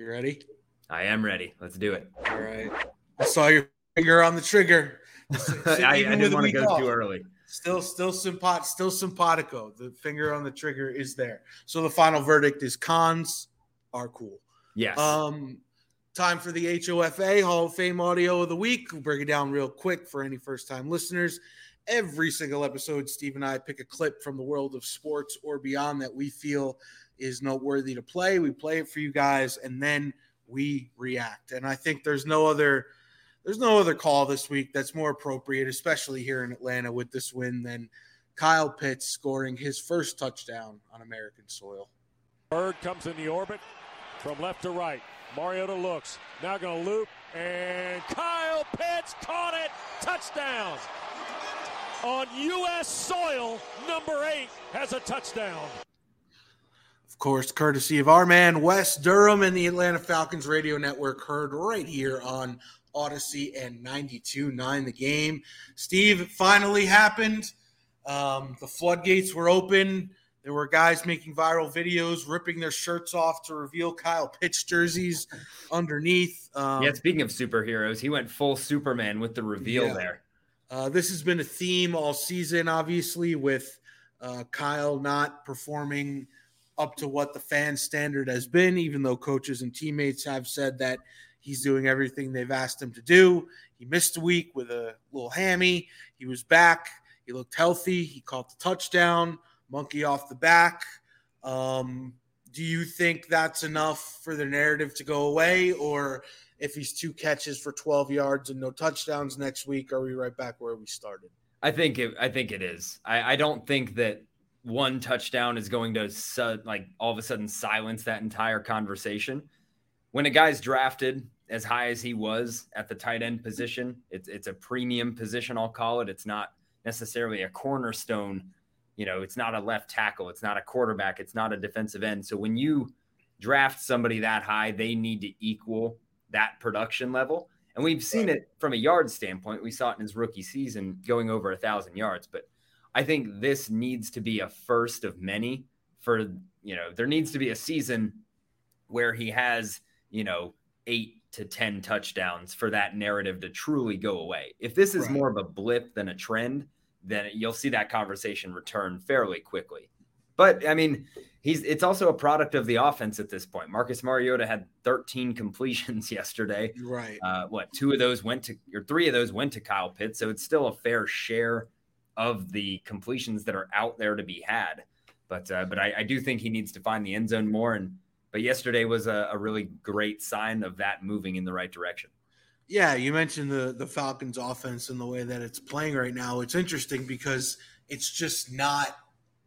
You ready? I am ready. Let's do it. All right. I saw your finger on the trigger. I, I didn't want to go off. too early. Still, still simpat, still simpatico. The finger on the trigger is there. So the final verdict is cons are cool. Yes. Um, time for the HOFA Hall of Fame audio of the week. We'll break it down real quick for any first time listeners. Every single episode, Steve and I pick a clip from the world of sports or beyond that we feel is noteworthy to play. We play it for you guys, and then we react. And I think there's no other there's no other call this week that's more appropriate, especially here in Atlanta with this win, than Kyle Pitts scoring his first touchdown on American soil. Bird comes in the orbit from left to right. Mariota looks now going to loop, and Kyle Pitts caught it. Touchdown on U.S. soil. Number eight has a touchdown course, courtesy of our man Wes Durham and the Atlanta Falcons radio network, heard right here on Audacy and 92.9 the game. Steve, finally happened. Um, the floodgates were open. There were guys making viral videos, ripping their shirts off to reveal Kyle Pitts jerseys underneath. Um, yeah, speaking of superheroes, he went full Superman with the reveal yeah. there. Uh, this has been a theme all season, obviously, with uh, Kyle not performing – up to what the fan standard has been, even though coaches and teammates have said that he's doing everything they've asked him to do. He missed a week with a little hammy. He was back. He looked healthy. He caught the touchdown, monkey off the back. Um, do you think that's enough for the narrative to go away? Or if he's two catches for 12 yards and no touchdowns next week, are we right back where we started? I think it, I think it is. I, I don't think that one touchdown is going to su- like all of a sudden silence that entire conversation. When a guy's drafted as high as he was at the tight end position, it's it's a premium position. I'll call it. It's not necessarily a cornerstone. You know, it's not a left tackle. It's not a quarterback. It's not a defensive end. So when you draft somebody that high, they need to equal that production level. And we've seen it from a yard standpoint. We saw it in his rookie season going over a thousand yards, but I think this needs to be a first of many for, you know, there needs to be a season where he has, you know, eight to 10 touchdowns for that narrative to truly go away. If this is right. more of a blip than a trend, then you'll see that conversation return fairly quickly. But I mean, he's it's also a product of the offense at this point. Marcus Mariota had 13 completions yesterday. Right. Uh, what two of those went to or three of those went to Kyle Pitts, so it's still a fair share of the completions that are out there to be had. But uh, but I, I, do think he needs to find the end zone more. And but yesterday was a, a really great sign of that moving in the right direction. Yeah, you mentioned the the Falcons offense and the way that it's playing right now. It's interesting because it's just not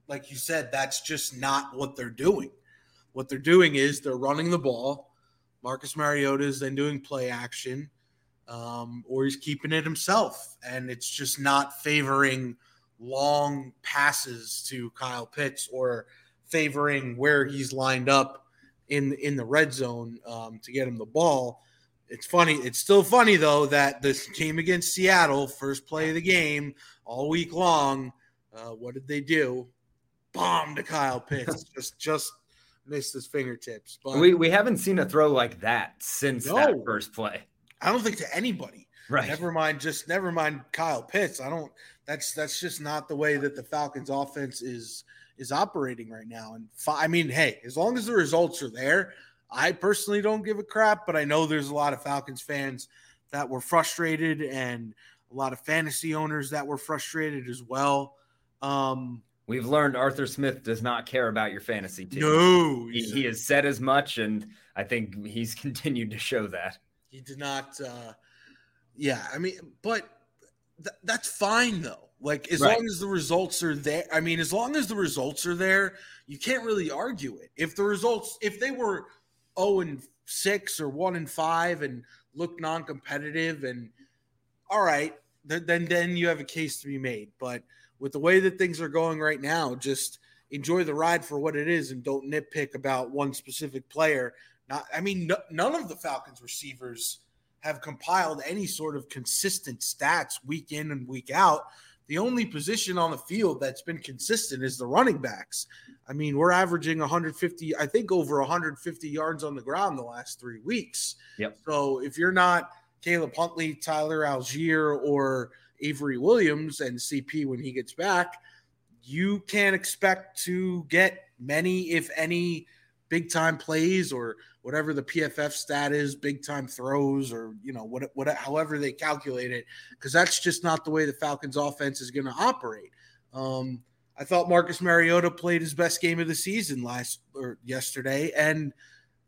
like you said, that's just not what they're doing. What they're doing is they're running the ball. Marcus Mariota is then doing play action um, or he's keeping it himself. And it's just not favoring long passes to Kyle Pitts or favoring where he's lined up in in the red zone um, to get him the ball. It's funny. It's still funny though that this game against Seattle, first play of the game, all week long. Uh, what did they do? Bomb to Kyle Pitts. just just missed his fingertips. But we we haven't seen a throw like that since no. that first play. I don't think to anybody. Right. Never mind. Just never mind Kyle Pitts. I don't. That's that's just not the way that the Falcons' offense is is operating right now. And I mean, hey, as long as the results are there, I personally don't give a crap. But I know there's a lot of Falcons fans that were frustrated, and a lot of fantasy owners that were frustrated as well. Um, We've learned Arthur Smith does not care about your fantasy team. No, he, he has said as much, and I think he's continued to show that. He did not. Uh, yeah, I mean, but th- that's fine though. Like as right. long as the results are there. I mean, as long as the results are there, you can't really argue it. If the results, if they were 0 and 6 or 1 and 5 and look non-competitive and all right, then then you have a case to be made. But with the way that things are going right now, just enjoy the ride for what it is and don't nitpick about one specific player. Not, I mean, no, none of the Falcons receivers have compiled any sort of consistent stats week in and week out. The only position on the field that's been consistent is the running backs. I mean, we're averaging 150, I think over 150 yards on the ground the last three weeks. Yep. So if you're not Caleb Huntley, Tyler Allgeier, or Avery Williams and CP when he gets back, you can't expect to get many, if any, big time plays or whatever the PFF stat is, big time throws or you know what, what however they calculate it, because that's just not the way the Falcons offense is going to operate. Um, I thought Marcus Mariota played his best game of the season last or yesterday, and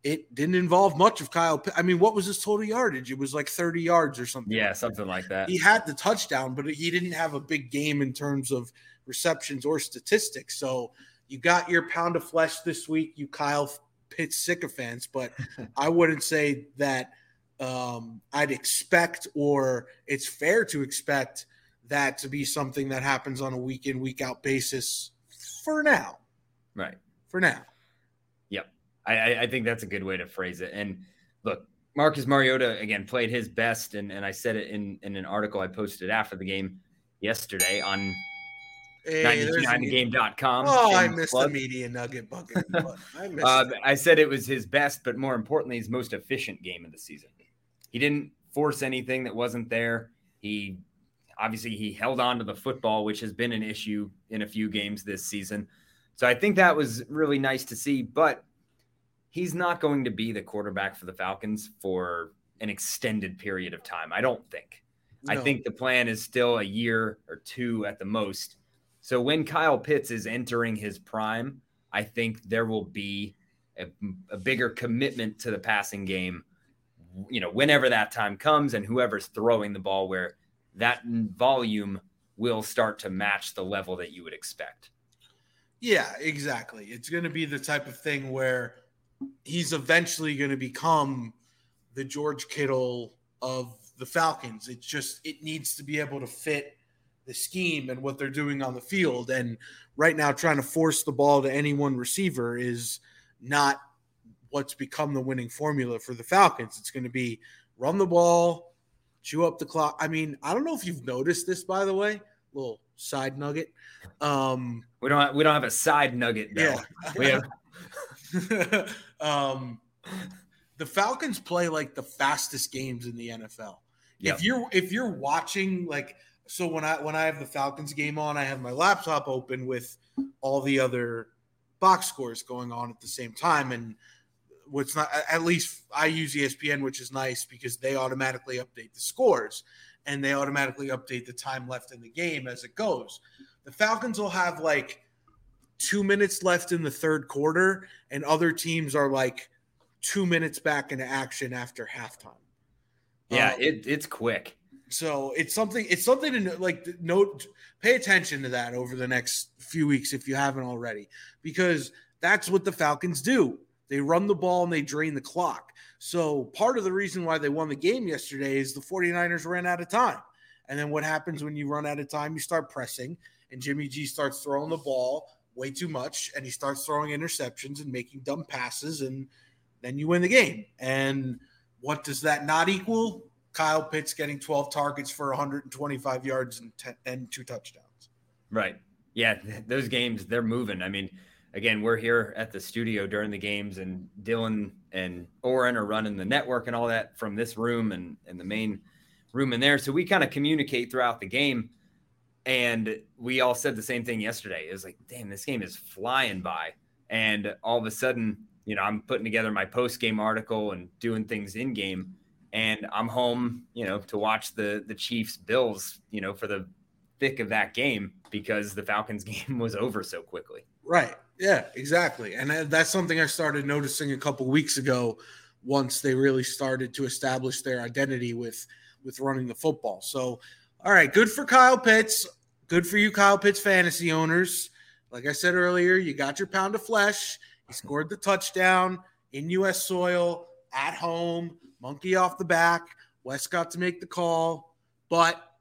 it didn't involve much of Kyle. I mean, what was his total yardage? It was like 30 yards or something. Yeah, something like that. He had the touchdown, but he didn't have a big game in terms of receptions or statistics. So you got your pound of flesh this week, you Kyle Pitts sycophants, but I wouldn't say that um, I'd expect or it's fair to expect that to be something that happens on a week in, week out basis for now. Right. For now. Yep. I, I think that's a good way to phrase it. And look, Marcus Mariota again played his best, and, and I said it in, in an article I posted after the game yesterday on Hey, 92.9thegame.com. Oh, I missed plug. the media nugget bucket. I, uh, I said it was his best, but more importantly, his most efficient game of the season. He didn't force anything that wasn't there. He obviously he held on to the football, which has been an issue in a few games this season. So I think that was really nice to see. But he's not going to be the quarterback for the Falcons for an extended period of time. I don't think. No. I think the plan is still a year or two at the most so when Kyle Pitts is entering his prime, I think there will be a, a, bigger commitment to the passing game, you know, whenever that time comes and whoever's throwing the ball, where that volume will start to match the level that you would expect. Yeah, exactly. It's going to be the type of thing where he's eventually going to become the George Kittle of the Falcons. It's just, it needs to be able to fit the scheme and what they're doing on the field. And right now, trying to force the ball to any one receiver is not what's become the winning formula for the Falcons. It's going to be run the ball, chew up the clock. I mean, I don't know if you've noticed this, by the way, little side nugget. Um, we don't have, we don't have a side nugget. Yeah, we have. um, the Falcons play like the fastest games in the NFL. Yep. If you're if you're watching like so when I when I have the Falcons game on, I have my laptop open with all the other box scores going on at the same time. And what's not at least I use ESPN, which is nice because they automatically update the scores and they automatically update the time left in the game as it goes. The Falcons will have like two minutes left in the third quarter, and other teams are like two minutes back into action after halftime. Yeah, um, it, it's quick. So it's something. It's something to like note. Pay attention to that over the next few weeks if you haven't already, because that's what the Falcons do. They run the ball and they drain the clock. So part of the reason why they won the game yesterday is the 49ers ran out of time. And then what happens when you run out of time? You start pressing, and Jimmy G starts throwing the ball way too much, and he starts throwing interceptions and making dumb passes, and then you win the game. And what does that not equal? Kyle Pitts getting 12 targets for 125 yards and, ten, and two touchdowns. Right. Yeah, those games they're moving. I mean, again, we're here at the studio during the games, and Dylan and Oren are running the network and all that from this room and, and the main room in there. So we kind of communicate throughout the game. And we all said the same thing yesterday. It was like, damn, this game is flying by. And all of a sudden, you know, I'm putting together my post game article and doing things in game and I'm home, you know, to watch the the Chiefs Bills, you know, for the thick of that game because the Falcons game was over so quickly. Right. Yeah, exactly. And that's something I started noticing a couple weeks ago once they really started to establish their identity with with running the football. So, all right, good for Kyle Pitts. Good for you Kyle Pitts fantasy owners. Like I said earlier, you got your pound of flesh. He scored the touchdown in U.S. soil, at home, monkey off the back. Wes got to make the call. But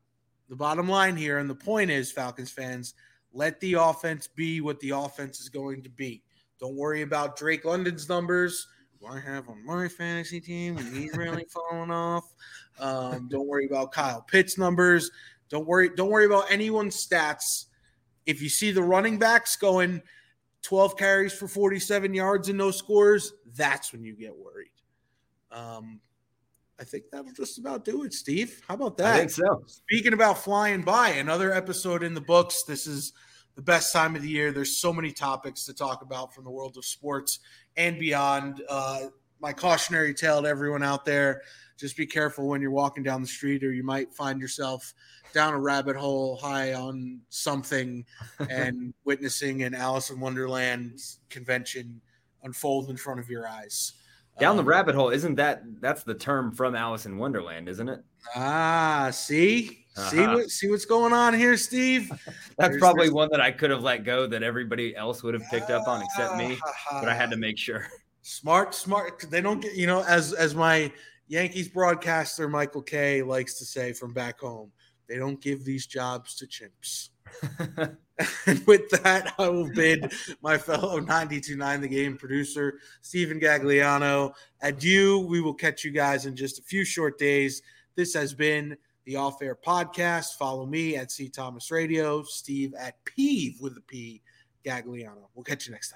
the bottom line here, and the point is, Falcons fans, let the offense be what the offense is going to be. Don't worry about Drake London's numbers. Who I have on my fantasy team, and he's really falling off. Um, don't worry about Kyle Pitts numbers. Don't worry. Don't worry about anyone's stats. If you see the running backs going 12 carries for 47 yards and no scores, that's when you get worried. Um, I think that'll just about do it, Steve. How about that? I think so. Speaking about flying by, another episode in the books. This is the best time of the year. There's so many topics to talk about from the world of sports and beyond. Uh, my cautionary tale to everyone out there just be careful when you're walking down the street, or you might find yourself down a rabbit hole high on something and witnessing an Alice in Wonderland convention unfold in front of your eyes. Down the um, rabbit hole, isn't that that's the term from Alice in Wonderland, isn't it? Ah, see, uh-huh. see what see what's going on here, Steve. that's there's, probably one that I could have let go that everybody else would have picked up on except me, but I had to make sure. Smart, smart. They don't get you know as as my Yankees broadcaster Michael Kay likes to say from back home. They don't give these jobs to chimps. and with that, I will bid my fellow 929 The Game producer, Stephen Gagliano, adieu. We will catch you guys in just a few short days. This has been the Off Air Podcast. Follow me at C Thomas Radio, Steve at Peeve with a P Gagliano. We'll catch you next time.